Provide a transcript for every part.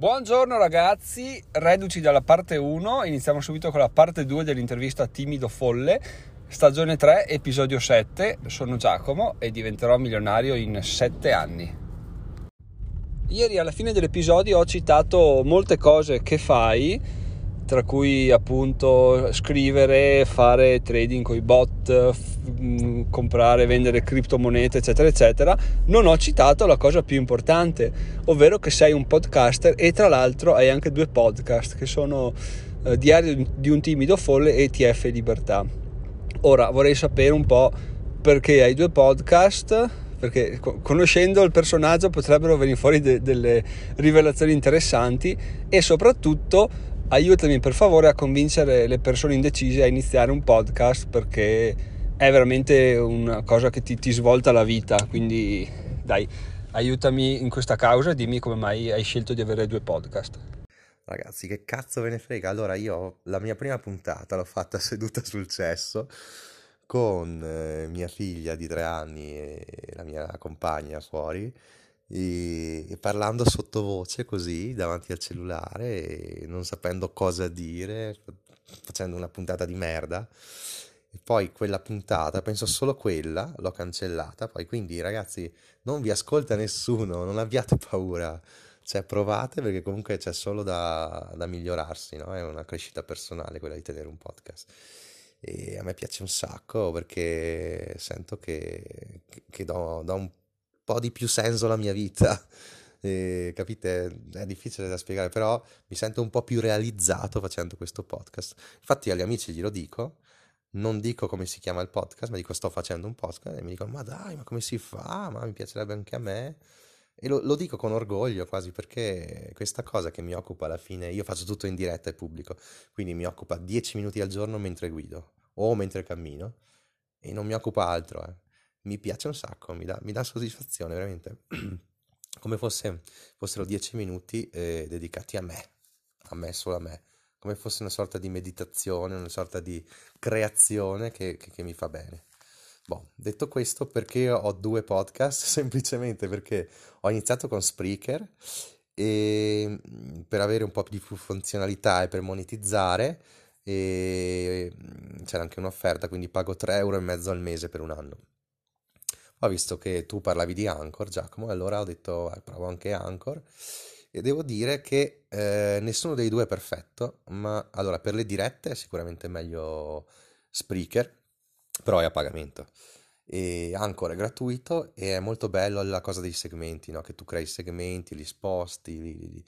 Buongiorno ragazzi, reduci dalla parte 1, iniziamo subito con la parte 2 dell'intervista Timido Folle, stagione 3, episodio 7. Sono Giacomo e diventerò milionario in 7 anni. Ieri alla fine dell'episodio ho citato molte cose che fai tra cui appunto scrivere, fare trading con i bot, f- comprare, vendere criptomonete, eccetera, eccetera, non ho citato la cosa più importante, ovvero che sei un podcaster e tra l'altro hai anche due podcast che sono eh, Diario di un timido folle e TF Libertà. Ora vorrei sapere un po' perché hai due podcast, perché conoscendo il personaggio potrebbero venire fuori de- delle rivelazioni interessanti e soprattutto aiutami per favore a convincere le persone indecise a iniziare un podcast perché è veramente una cosa che ti, ti svolta la vita, quindi dai, aiutami in questa causa e dimmi come mai hai scelto di avere due podcast. Ragazzi, che cazzo ve ne frega? Allora, io la mia prima puntata l'ho fatta seduta sul cesso con eh, mia figlia di tre anni e la mia compagna fuori e, e parlando sottovoce così davanti al cellulare non sapendo cosa dire, facendo una puntata di merda. E poi quella puntata, penso solo quella, l'ho cancellata. Poi quindi ragazzi, non vi ascolta nessuno, non abbiate paura. Cioè, provate perché comunque c'è solo da, da migliorarsi, no? È una crescita personale quella di tenere un podcast. E a me piace un sacco perché sento che, che do, do un po' di più senso alla mia vita. E, capite? È difficile da spiegare, però mi sento un po' più realizzato facendo questo podcast. Infatti agli amici glielo dico, non dico come si chiama il podcast, ma dico sto facendo un podcast e mi dicono ma dai, ma come si fa? Ma mi piacerebbe anche a me. E lo, lo, dico con orgoglio quasi perché questa cosa che mi occupa alla fine, io faccio tutto in diretta e pubblico, quindi mi occupa 10 minuti al giorno mentre guido o mentre cammino e non mi occupa altro. Eh mi piace un sacco, mi dà, mi dà soddisfazione veramente. come fosse, fossero dieci minuti eh, dedicati a me, a me, solo a me, come fosse una sorta di meditazione, una sorta di creazione che, che, che mi fa bene. Boh, detto questo, perché ho due podcast? Semplicemente perché ho iniziato con Spreaker e mm, per avere un po' più funzionalità e per monetizzare e mm, c'era anche un'offerta, quindi pago 3 euro e mezzo al mese per un anno ho visto che tu parlavi di Anchor, Giacomo, e allora ho detto, eh, provo anche Anchor. E devo dire che eh, nessuno dei due è perfetto, ma allora per le dirette è sicuramente meglio Spreaker, però è a pagamento. E Anchor è gratuito e è molto bello la cosa dei segmenti, no? che tu crei segmenti, li sposti, li, li,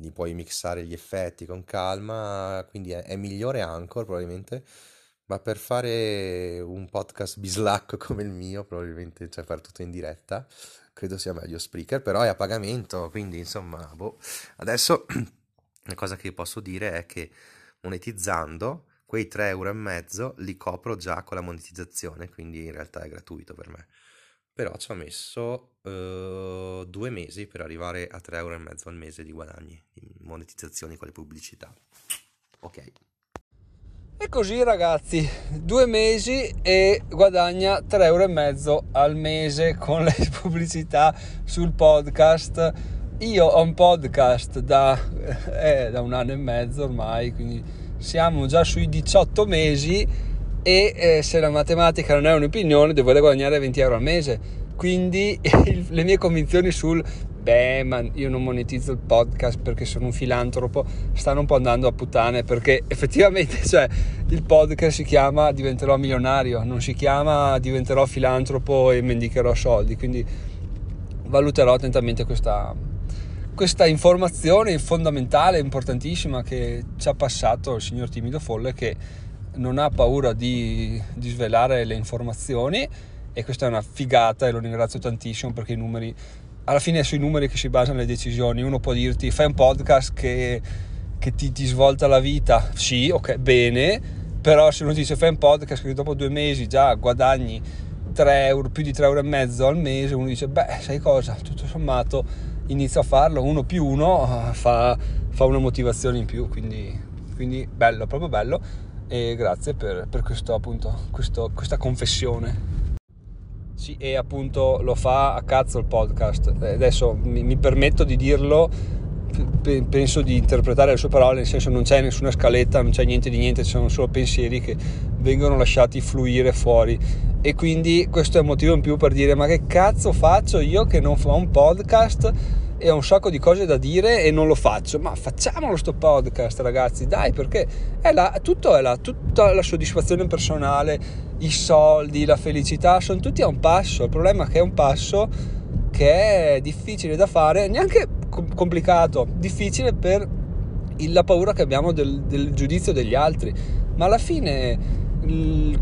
li puoi mixare gli effetti con calma, quindi è, è migliore Anchor probabilmente ma per fare un podcast bislacco come il mio, probabilmente, cioè fare tutto in diretta, credo sia meglio Spreaker, però è a pagamento, quindi insomma, boh. Adesso la cosa che posso dire è che monetizzando quei 3 euro e mezzo li copro già con la monetizzazione, quindi in realtà è gratuito per me. Però ci ho messo uh, due mesi per arrivare a 3 euro e mezzo al mese di guadagni, monetizzazioni con le pubblicità. Ok. E così ragazzi, due mesi e guadagna 3,5 euro al mese con le pubblicità sul podcast. Io ho un podcast da, eh, da un anno e mezzo ormai, quindi siamo già sui 18 mesi e eh, se la matematica non è un'opinione devo guadagnare 20 euro al mese. Quindi le mie convinzioni sul beh, ma io non monetizzo il podcast perché sono un filantropo, stanno un po' andando a puttane perché effettivamente cioè, il podcast si chiama diventerò milionario, non si chiama diventerò filantropo e mendicherò soldi, quindi valuterò attentamente questa, questa informazione fondamentale, importantissima che ci ha passato il signor Timido Folle che non ha paura di, di svelare le informazioni e questa è una figata e lo ringrazio tantissimo perché i numeri alla fine è sui numeri che si basano le decisioni. Uno può dirti fai un podcast che, che ti, ti, svolta la vita, sì, ok, bene, però se uno dice fai un podcast che dopo due mesi già guadagni 3 euro, più di 3 euro e mezzo al mese, uno dice beh, sai cosa, tutto sommato inizio a farlo, uno più uno fa, fa una motivazione in più, quindi, quindi bello, proprio bello e grazie per, per questo, appunto, questo, questa confessione. Sì, e appunto lo fa a cazzo il podcast. Adesso mi, mi permetto di dirlo penso di interpretare le sue parole, nel senso non c'è nessuna scaletta, non c'è niente di niente, ci sono solo pensieri che vengono lasciati fluire fuori e quindi questo è un motivo in più per dire ma che cazzo faccio io che non fa un podcast e ho un sacco di cose da dire e non lo faccio, ma facciamolo sto podcast ragazzi, dai perché è la, tutto è la, tutta la soddisfazione personale, i soldi, la felicità, sono tutti a un passo, il problema è che è un passo che è difficile da fare, neanche complicato, difficile per la paura che abbiamo del, del giudizio degli altri, ma alla fine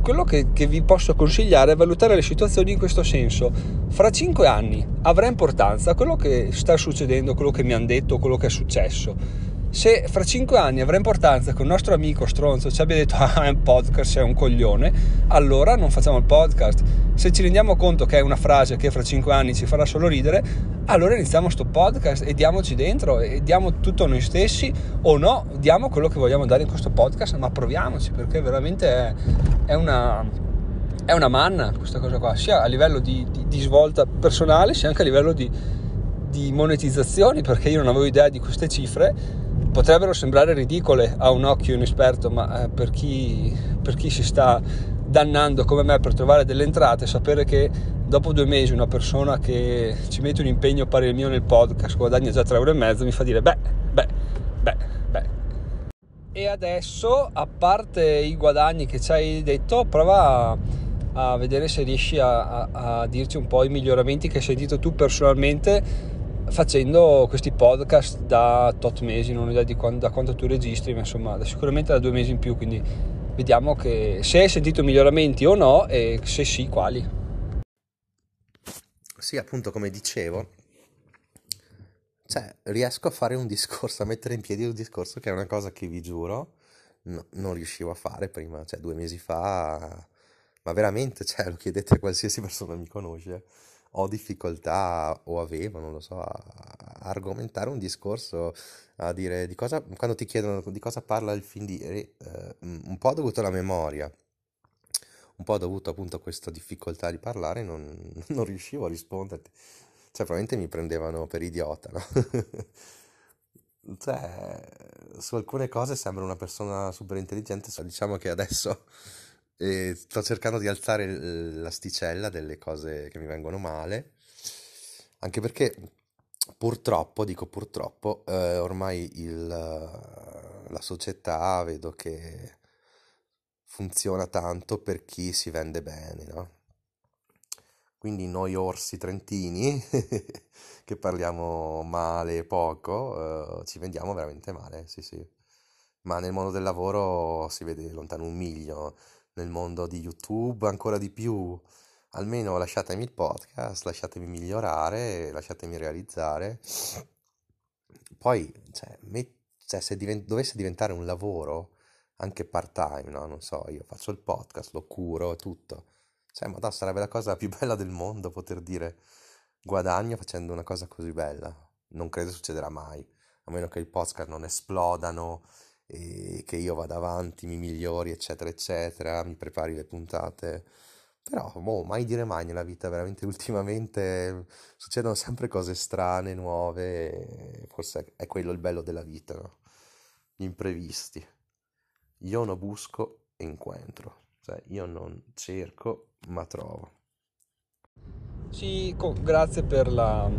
quello che, che, vi posso consigliare è valutare le situazioni in questo senso. Fra cinque anni avrà importanza quello che sta succedendo, quello che mi hanno detto, quello che è successo se fra cinque anni avrà importanza che un nostro amico stronzo ci abbia detto ah è un podcast, sei un coglione, allora non facciamo il podcast. Se ci rendiamo conto che è una frase che fra cinque anni ci farà solo ridere, allora iniziamo sto podcast e diamoci dentro e diamo tutto a noi stessi o no, diamo quello che vogliamo dare in questo podcast, ma proviamoci perché veramente è, è una, è una manna questa cosa qua, sia a livello di, di, di svolta personale sia anche a livello di, di monetizzazioni perché io non avevo idea di queste cifre. Potrebbero sembrare ridicole a un occhio inesperto, ma eh, per, chi, per chi si sta dannando come me per trovare delle entrate, sapere che dopo due mesi una persona che ci mette un impegno pari al mio nel podcast guadagna già 3,5 euro mi fa dire beh, beh, beh, beh. E adesso, a parte i guadagni che ci hai detto, prova a, vedere se riesci a, a, a dirci un po' i miglioramenti che hai sentito tu personalmente facendo questi podcast da tot mesi, non ho idea di quando, da quanto tu registri, ma insomma sicuramente da due mesi in più, quindi vediamo che se hai sentito miglioramenti o no e se sì, quali. Sì, appunto come dicevo, cioè riesco a fare un discorso, a mettere in piedi un discorso che è una cosa che vi giuro no, non riuscivo a fare prima, cioè due mesi fa, ma veramente, cioè lo chiedete a qualsiasi persona mi conosce ho difficoltà o avevo, non lo so, a, argomentare un discorso, a dire di cosa, quando ti chiedono di cosa parla il film di eh, un po' dovuto alla memoria, un po' dovuto appunto a questa difficoltà di parlare, non, non riuscivo a risponderti, cioè probabilmente mi prendevano per idiota, no? cioè, su alcune cose sembra una persona super intelligente, diciamo che adesso e sto cercando di alzare l'asticella delle cose che mi vengono male, anche perché purtroppo, dico purtroppo, eh, ormai il, la società vedo che funziona tanto per chi si vende bene, no? Quindi noi orsi trentini, che parliamo male e poco, eh, ci vendiamo veramente male, sì sì. Ma nel mondo del lavoro si vede lontano un miglio nel mondo di YouTube ancora di più. Almeno lasciatemi il podcast, lasciatemi migliorare, lasciatemi realizzare. Poi, cioè, met- cioè se divent- dovesse diventare un lavoro anche part time, no? Non so, io faccio il podcast, lo curo tutto. Cioè, ma no, sarebbe la cosa più bella del mondo poter dire guadagno facendo una cosa così bella. Non credo succederà mai, a meno che i podcast non esplodano e che io vada avanti, mi migliori, eccetera, eccetera, mi prepari le puntate. Però, boh, mai dire mai nella vita, veramente ultimamente succedono sempre cose strane, nuove, forse è quello il bello della vita, no? Gli imprevisti. Io non busco e incontro, cioè io non cerco ma trovo. Sì, grazie per, la,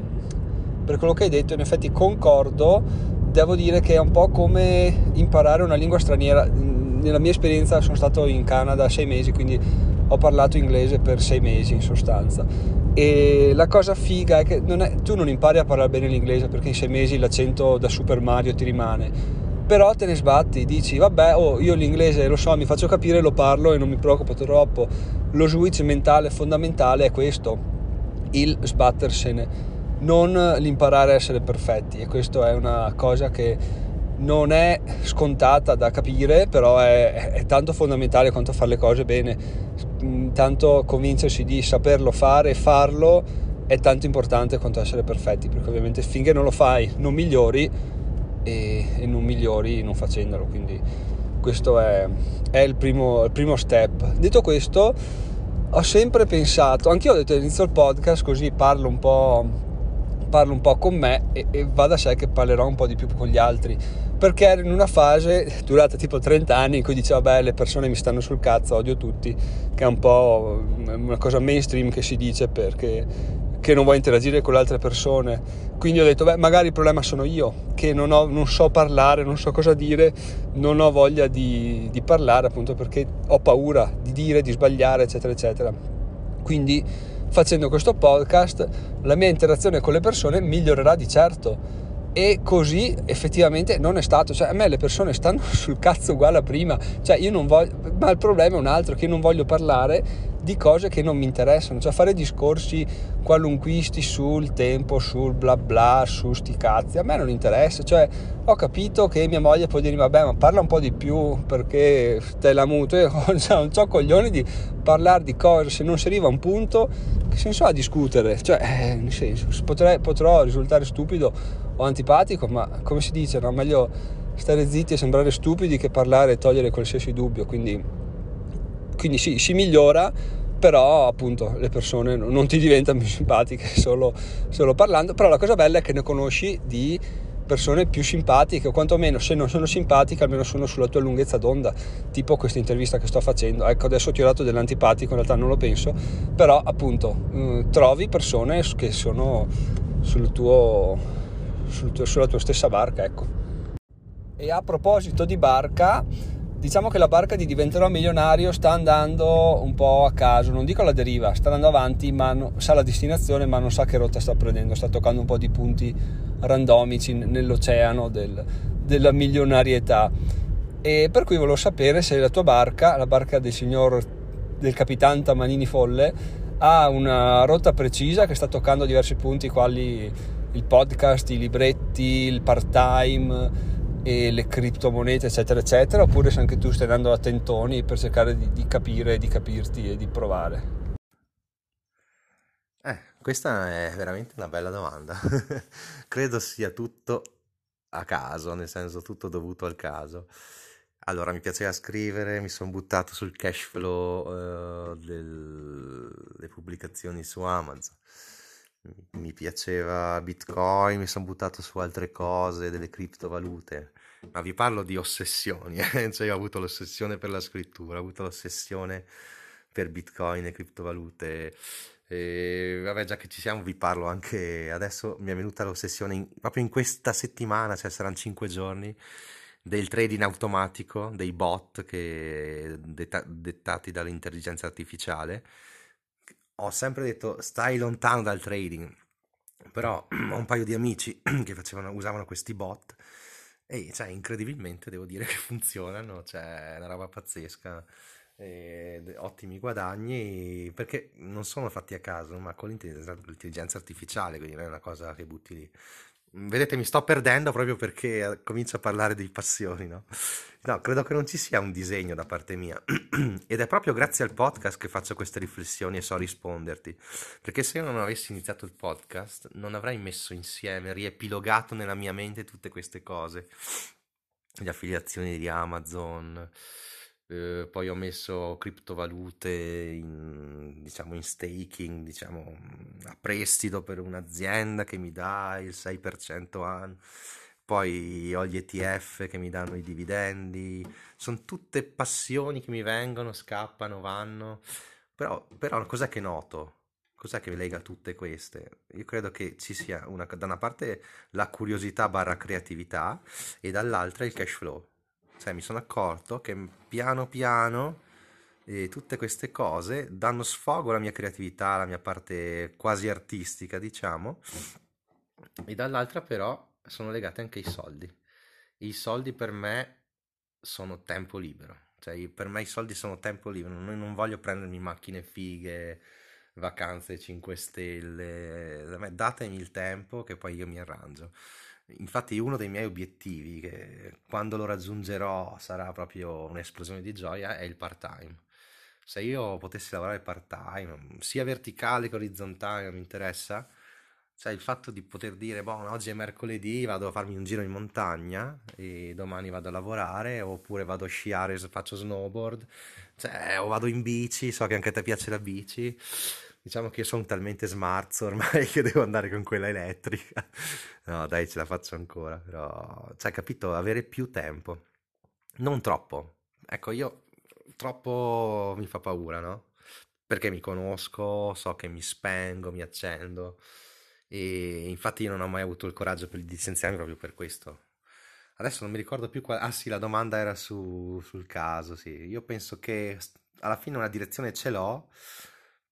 per quello che hai detto, in effetti concordo devo dire che è un po' come imparare una lingua straniera. Nella mia esperienza sono stato in Canada sei mesi, quindi ho parlato inglese per sei mesi in sostanza. E la cosa figa è che non è, tu non impari a parlare bene l'inglese perché in sei mesi l'accento da Super Mario ti rimane, però te ne sbatti, dici vabbè, oh, io l'inglese lo so, mi faccio capire, lo parlo e non mi preoccupo troppo. Lo switch mentale fondamentale è questo, il sbattersene non l'imparare a essere perfetti e questa è una cosa che non è scontata da capire, però è, è, tanto fondamentale quanto fare le cose bene, mm, tanto convincersi di saperlo fare e farlo è tanto importante quanto essere perfetti, perché ovviamente finché non lo fai non migliori e, e non migliori non facendolo, quindi questo è, è il, primo, il primo step. Detto questo, ho sempre pensato, anche io ho detto all'inizio del podcast, così parlo un po' parlo un po' con me e, e va da sé che parlerò un po' di più con gli altri. Perché ero in una fase durata tipo 30 anni in cui dicevo beh le persone mi stanno sul cazzo odio tutti che è un po' una cosa mainstream che si dice perché che non vuoi interagire con le altre persone. Quindi ho detto beh magari il problema sono io che non, ho, non so parlare non so cosa dire non ho voglia di, di parlare appunto perché ho paura di dire di sbagliare eccetera eccetera quindi facendo questo podcast la mia interazione con le persone migliorerà di certo. E così effettivamente non è stato. Cioè a me le persone stanno sul cazzo uguale a prima. Cioè io non voglio ma il problema è un altro che io non voglio parlare di cose che non mi interessano, cioè fare discorsi qualunquisti sul tempo, sul bla bla, su sti cazzi, a me non interessa, cioè ho capito che mia moglie può dirmi vabbè ma parla un po' di più perché stai la muto, io cioè, non ho coglioni di parlare di cose, se non si arriva a un punto che senso ha discutere, cioè eh, nel senso potrei, potrò risultare stupido o antipatico, ma come si dice, no? meglio stare zitti e sembrare stupidi che parlare e togliere qualsiasi dubbio, quindi quindi sì, si migliora, però appunto le persone non ti diventano più simpatiche solo, solo parlando, però la cosa bella è che ne conosci di persone più simpatiche o quantomeno se non sono simpatiche almeno sono sulla tua lunghezza d'onda tipo questa intervista che sto facendo. Ecco adesso ti ho dato dell'antipatico in realtà non lo penso però appunto eh, trovi persone che sono sul tuo, sul tuo, sulla tua stessa barca ecco. E a proposito di barca diciamo che la barca di diventerò milionario sta andando un po' a caso, non dico alla deriva, sta andando avanti, ma no, sa la destinazione, ma non sa che rotta sta prendendo, sta toccando un po' di punti randomici nell'oceano del, della milionarietà. E per cui volevo sapere se la tua barca, la barca del signor del capitano Tamanini Folle, ha una rotta precisa che sta toccando diversi punti quali il podcast, i libretti, il part-time e le criptomonete eccetera eccetera oppure se anche tu stai andando a tentoni per cercare di, di capire, di capirti e di provare? Eh, questa è veramente una bella domanda. Credo sia tutto a caso, nel senso tutto dovuto al caso. Allora, mi piaceva scrivere, mi sono buttato sul cash flow uh, delle pubblicazioni su Amazon mi piaceva Bitcoin, mi sono buttato su altre cose, delle criptovalute, ma vi parlo di ossessioni, eh? cioè ho avuto l'ossessione per la scrittura, ho avuto l'ossessione per Bitcoin e criptovalute. E vabbè, già che ci siamo, vi parlo anche adesso. Mi è venuta l'ossessione in, proprio in questa settimana, cioè saranno cinque giorni, del trading automatico, dei bot che, detta, dettati dall'intelligenza artificiale ho sempre detto stai lontano dal trading, però ho un paio di amici che facevano, usavano questi bot e cioè, incredibilmente devo dire che funzionano, cioè è una roba pazzesca, ottimi guadagni perché non sono fatti a caso, ma con l'intelligenza artificiale, quindi non è una cosa che butti lì. Vedete, mi sto perdendo proprio perché eh, comincio a parlare di passioni, no? No, credo che non ci sia un disegno da parte mia. Ed è proprio grazie al podcast che faccio queste riflessioni e so risponderti. Perché se io non avessi iniziato il podcast, non avrei messo insieme, riepilogato nella mia mente tutte queste cose. Le affiliazioni di Amazon, eh, poi ho messo criptovalute in, diciamo, in staking, diciamo, a prestito per un'azienda che mi dà il 6% anno. Poi ho gli ETF che mi danno i dividendi, sono tutte passioni che mi vengono, scappano, vanno. Però, però cos'è che noto? Cos'è che lega tutte queste? Io credo che ci sia una, da una parte la curiosità barra creatività e dall'altra il cash flow cioè mi sono accorto che piano piano eh, tutte queste cose danno sfogo alla mia creatività, alla mia parte quasi artistica, diciamo, e dall'altra però sono legate anche ai soldi. I soldi per me sono tempo libero, cioè per me i soldi sono tempo libero, non, non voglio prendermi macchine fighe, vacanze 5 stelle, datemi il tempo che poi io mi arrangio. Infatti uno dei miei obiettivi, che quando lo raggiungerò sarà proprio un'esplosione di gioia, è il part-time. Se io potessi lavorare part-time, sia verticale che orizzontale, non mi interessa, cioè il fatto di poter dire, boh, oggi è mercoledì, vado a farmi un giro in montagna e domani vado a lavorare, oppure vado a sciare, faccio snowboard, cioè, o vado in bici, so che anche a te piace la bici, Diciamo che io sono talmente smart ormai che devo andare con quella elettrica. No, dai, ce la faccio ancora, però, cioè, capito, avere più tempo. Non troppo. Ecco, io troppo mi fa paura, no? Perché mi conosco, so che mi spengo, mi accendo e infatti io non ho mai avuto il coraggio per licenziarmi proprio per questo. Adesso non mi ricordo più qual... Ah sì, la domanda era su, sul caso, sì. Io penso che alla fine una direzione ce l'ho,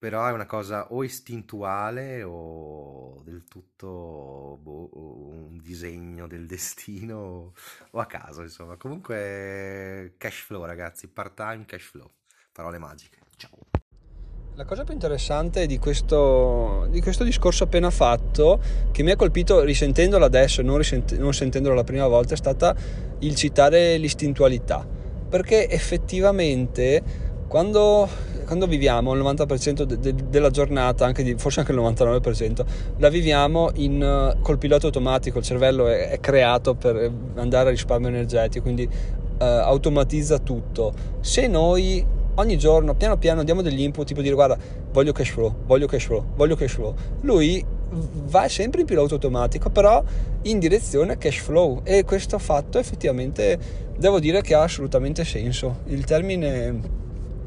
però è una cosa o istintuale o del tutto boh, un disegno del destino o a caso, insomma. Comunque cash flow, ragazzi, part-time cash flow. Parole magiche. Ciao. La cosa più interessante di questo, di questo, discorso appena fatto, che mi ha colpito risentendolo adesso e non, risent- non sentendolo la prima volta, è stata il citare l'istintualità. Perché effettivamente quando, quando viviamo il 90% de- de- della giornata, anche di, forse anche il 99%, la viviamo in, col pilota automatico, il cervello è, è creato per andare a risparmio energetico, quindi eh, automatizza tutto. Se noi ogni giorno, piano piano, diamo degli input, tipo dire guarda, voglio cash flow, voglio cash flow, voglio cash flow. Lui va sempre in pilota automatico, però in direzione cash flow e questo fatto effettivamente devo dire che ha assolutamente senso. Il termine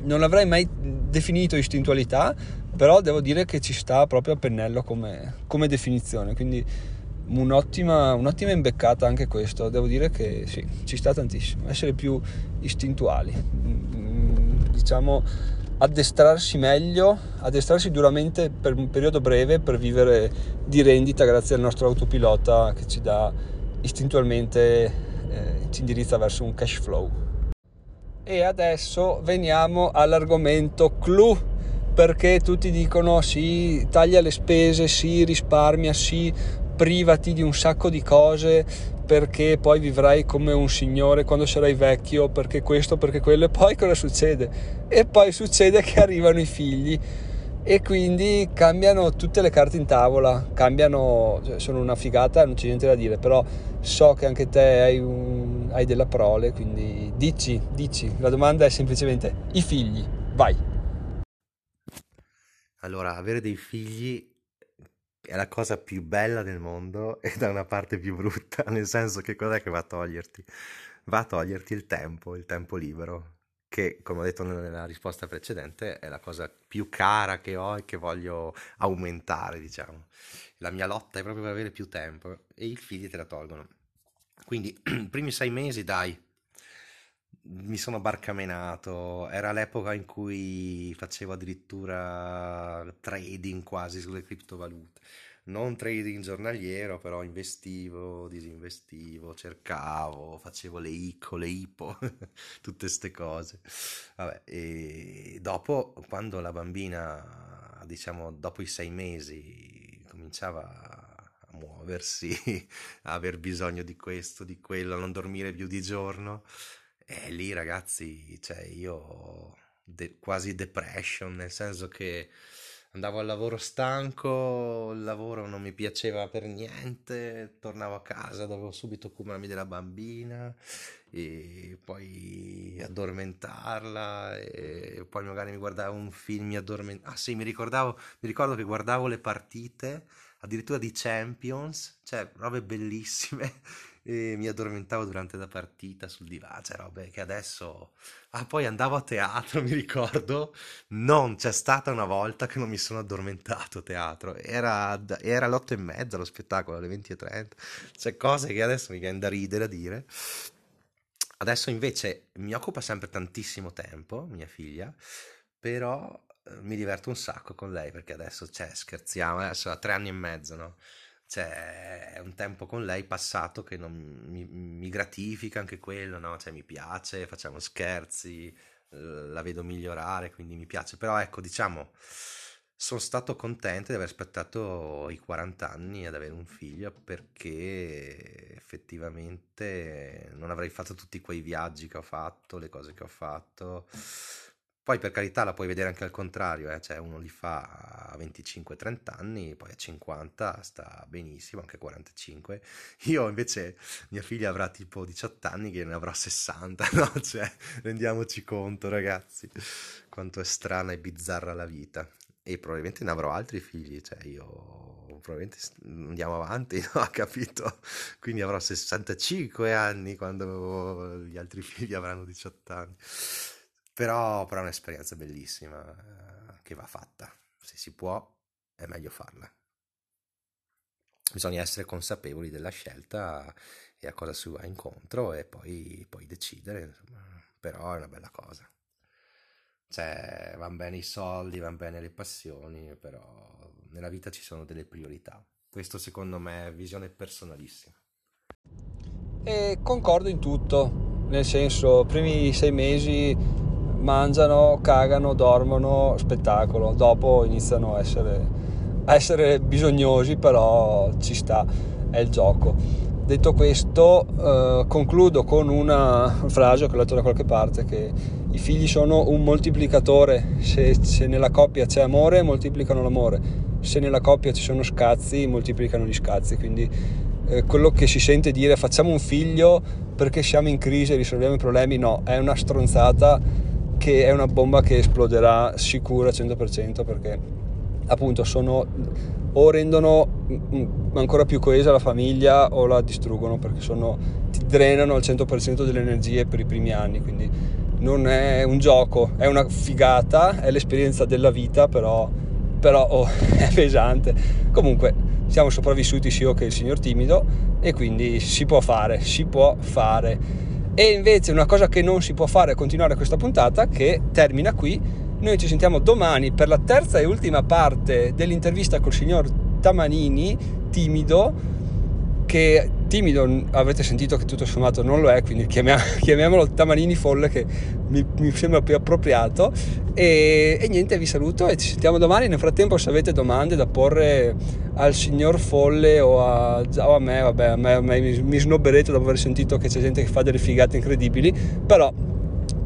non l'avrei mai definito istintualità, però devo dire che ci sta proprio a pennello come, come definizione, quindi un'ottima, un'ottima imbeccata anche questo, devo dire che sì, ci sta tantissimo, essere più istintuali diciamo, addestrarsi meglio, addestrarsi duramente per un periodo breve per vivere di rendita grazie al nostro autopilota che ci dà istintualmente, eh, ci indirizza verso un cash flow. E adesso veniamo all'argomento clou perché tutti dicono sì, taglia le spese, sì, risparmia, sì, privati di un sacco di cose perché poi vivrai come un signore quando sarai vecchio, perché questo, perché quello, e poi cosa succede? E poi succede che arrivano i figli e quindi cambiano tutte le carte in tavola, cambiano, cioè sono una figata, non c'è niente da dire, però so che anche te hai, un, hai della prole, quindi dici, dici, la domanda è semplicemente i figli, vai. Allora, avere dei figli è la cosa più bella del mondo e da una parte più brutta, nel senso che cos'è che va a toglierti? Va a toglierti il tempo, il tempo libero, che come ho detto nella risposta precedente è la cosa più cara che ho e che voglio aumentare, diciamo. La mia lotta è proprio per avere più tempo e i figli te la tolgono. Quindi, i primi sei mesi, dai, mi sono barcamenato, era l'epoca in cui facevo addirittura trading quasi sulle criptovalute. Non trading giornaliero, però investivo, disinvestivo, cercavo, facevo le ICO, le IPO, tutte queste cose. Vabbè, e dopo, quando la bambina, diciamo, dopo i sei mesi, cominciava a muoversi, a aver bisogno di questo, di quello, a non dormire più di giorno, e lì ragazzi, cioè io de- quasi depression, nel senso che andavo al lavoro stanco, il lavoro non mi piaceva per niente, tornavo a casa, dovevo subito curarmi della bambina e poi addormentarla e poi magari mi guardavo un film, mi addormentavo. Ah sì, mi ricordavo, mi ricordo che guardavo le partite addirittura di Champions, cioè robe bellissime e mi addormentavo durante la partita sul divano, cioè robe che adesso... Ah, poi andavo a teatro, mi ricordo, non c'è stata una volta che non mi sono addormentato a teatro, era, era alle otto e mezza lo spettacolo, alle 20.30, cioè cose che adesso mi viene da ridere a dire. Adesso invece mi occupa sempre tantissimo tempo, mia figlia, però eh, mi diverto un sacco con lei perché adesso, cioè, scherziamo, adesso ha tre anni e mezzo, no? Cioè, è un tempo con lei passato che non, mi, mi, gratifica anche quello, no? Cioè, mi piace, facciamo scherzi, la vedo migliorare, quindi mi piace. Però ecco, diciamo, sono stato contento di aver aspettato i 40 anni ad avere un figlio perché effettivamente non avrei fatto tutti quei viaggi che ho fatto, le cose che ho fatto poi per carità la puoi vedere anche al contrario, eh? cioè uno li fa a 25-30 anni, poi a 50 sta benissimo, anche a 45. Io invece, mia figlia avrà tipo 18 anni che ne avrà 60, no? Cioè, rendiamoci conto ragazzi, quanto è strana e bizzarra la vita. e probabilmente ne avrò altri figli, cioè io probabilmente andiamo avanti, no? Capito? Quindi avrò 65 anni quando gli altri figli avranno 18 anni. Però, però è un'esperienza bellissima eh, che va fatta. Se si può, è meglio farla. Bisogna essere consapevoli della scelta e a cosa si va incontro e poi, poi decidere, insomma. però è una bella cosa. Cioè, vanno bene i soldi, vanno bene le passioni, però nella vita ci sono delle priorità. Questo secondo me è visione personalissima. E concordo in tutto, nel senso, primi sei mesi mangiano, cagano, dormono, spettacolo, dopo iniziano a essere, a essere bisognosi, però ci sta, è il gioco. Detto questo, eh, concludo con una frase che ho letto da qualche parte che i figli sono un moltiplicatore, se, se, nella coppia c'è amore moltiplicano l'amore, se nella coppia ci sono scazzi moltiplicano gli scazzi, quindi eh, quello che si sente dire facciamo un figlio perché siamo in crisi e risolviamo i problemi, no, è una stronzata che è una bomba che esploderà sicura al 100% perché appunto sono o rendono ancora più coesa la famiglia o la distruggono perché sono, ti drenano al 100% delle energie per i primi anni quindi non è un gioco, è una figata, è l'esperienza della vita, però, però oh, è pesante. Comunque siamo sopravvissuti sia io che il signor timido e quindi si può fare, si può fare. E invece una cosa che non si può fare è continuare questa puntata che termina qui. Noi ci sentiamo domani per la terza e ultima parte dell'intervista col signor Tamanini, timido, che timido avete sentito che tutto sommato non lo è, quindi chiamiamolo Tamanini Folle che mi, mi sembra più appropriato. E, e, niente, vi saluto e ci sentiamo domani. Nel frattempo, se avete domande da porre al signor Folle o a, o a me, vabbè, a me, a me mi, mi snobberete dopo aver sentito che c'è gente che fa delle figate incredibili, però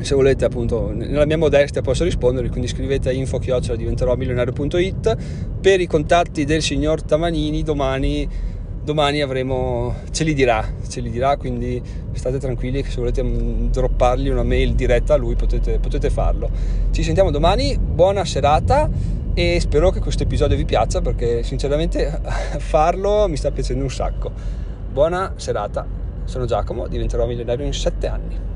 se volete appunto nella mia modestia posso rispondere quindi scrivete a info diventerò milionario.it per i contatti del signor Tamanini domani domani avremo, ce li dirà, ce li dirà, quindi state tranquilli che se volete mm, droppargli una mail diretta a lui potete, potete farlo. Ci sentiamo domani, buona serata e spero che questo episodio vi piaccia perché sinceramente farlo mi sta piacendo un sacco. Buona serata, sono Giacomo, diventerò milionario in 7 anni.